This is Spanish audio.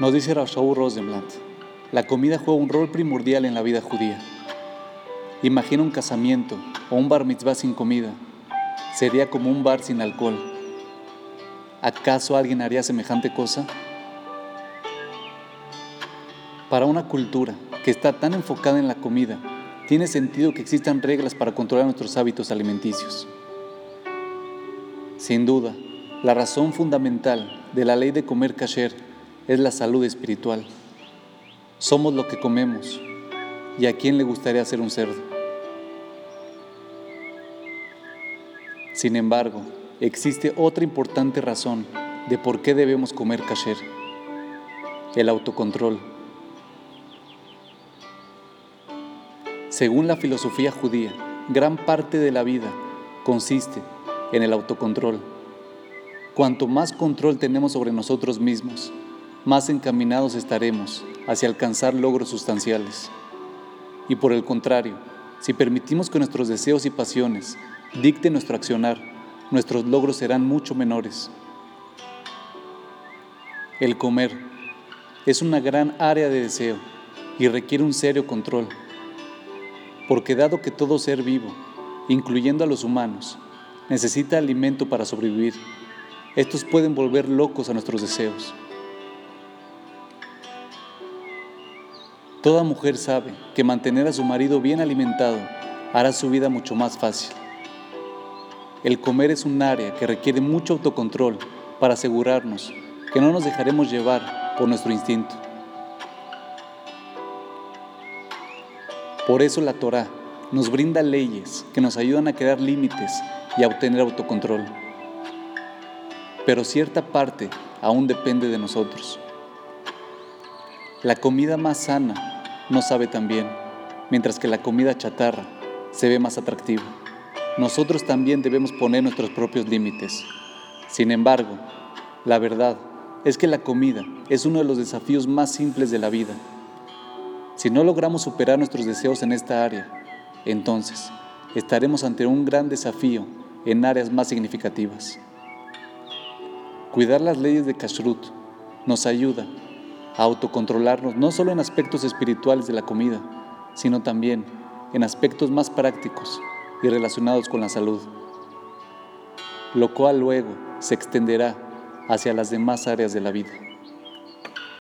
Nos dice Shaul Rosenblatt, la comida juega un rol primordial en la vida judía. Imagina un casamiento o un bar mitzvah sin comida. Sería como un bar sin alcohol. ¿Acaso alguien haría semejante cosa? Para una cultura que está tan enfocada en la comida, tiene sentido que existan reglas para controlar nuestros hábitos alimenticios. Sin duda, la razón fundamental de la ley de comer kasher es la salud espiritual. Somos lo que comemos. ¿Y a quién le gustaría ser un cerdo? Sin embargo, existe otra importante razón de por qué debemos comer kasher. El autocontrol. Según la filosofía judía, gran parte de la vida consiste en el autocontrol. Cuanto más control tenemos sobre nosotros mismos, más encaminados estaremos hacia alcanzar logros sustanciales. Y por el contrario, si permitimos que nuestros deseos y pasiones dicten nuestro accionar, nuestros logros serán mucho menores. El comer es una gran área de deseo y requiere un serio control, porque dado que todo ser vivo, incluyendo a los humanos, necesita alimento para sobrevivir, estos pueden volver locos a nuestros deseos. Toda mujer sabe que mantener a su marido bien alimentado hará su vida mucho más fácil. El comer es un área que requiere mucho autocontrol para asegurarnos que no nos dejaremos llevar por nuestro instinto. Por eso la Torah nos brinda leyes que nos ayudan a crear límites y a obtener autocontrol. Pero cierta parte aún depende de nosotros. La comida más sana no sabe tan bien, mientras que la comida chatarra se ve más atractiva. Nosotros también debemos poner nuestros propios límites. Sin embargo, la verdad es que la comida es uno de los desafíos más simples de la vida. Si no logramos superar nuestros deseos en esta área, entonces estaremos ante un gran desafío en áreas más significativas. Cuidar las leyes de Kashrut nos ayuda a autocontrolarnos no solo en aspectos espirituales de la comida, sino también en aspectos más prácticos y relacionados con la salud, lo cual luego se extenderá hacia las demás áreas de la vida.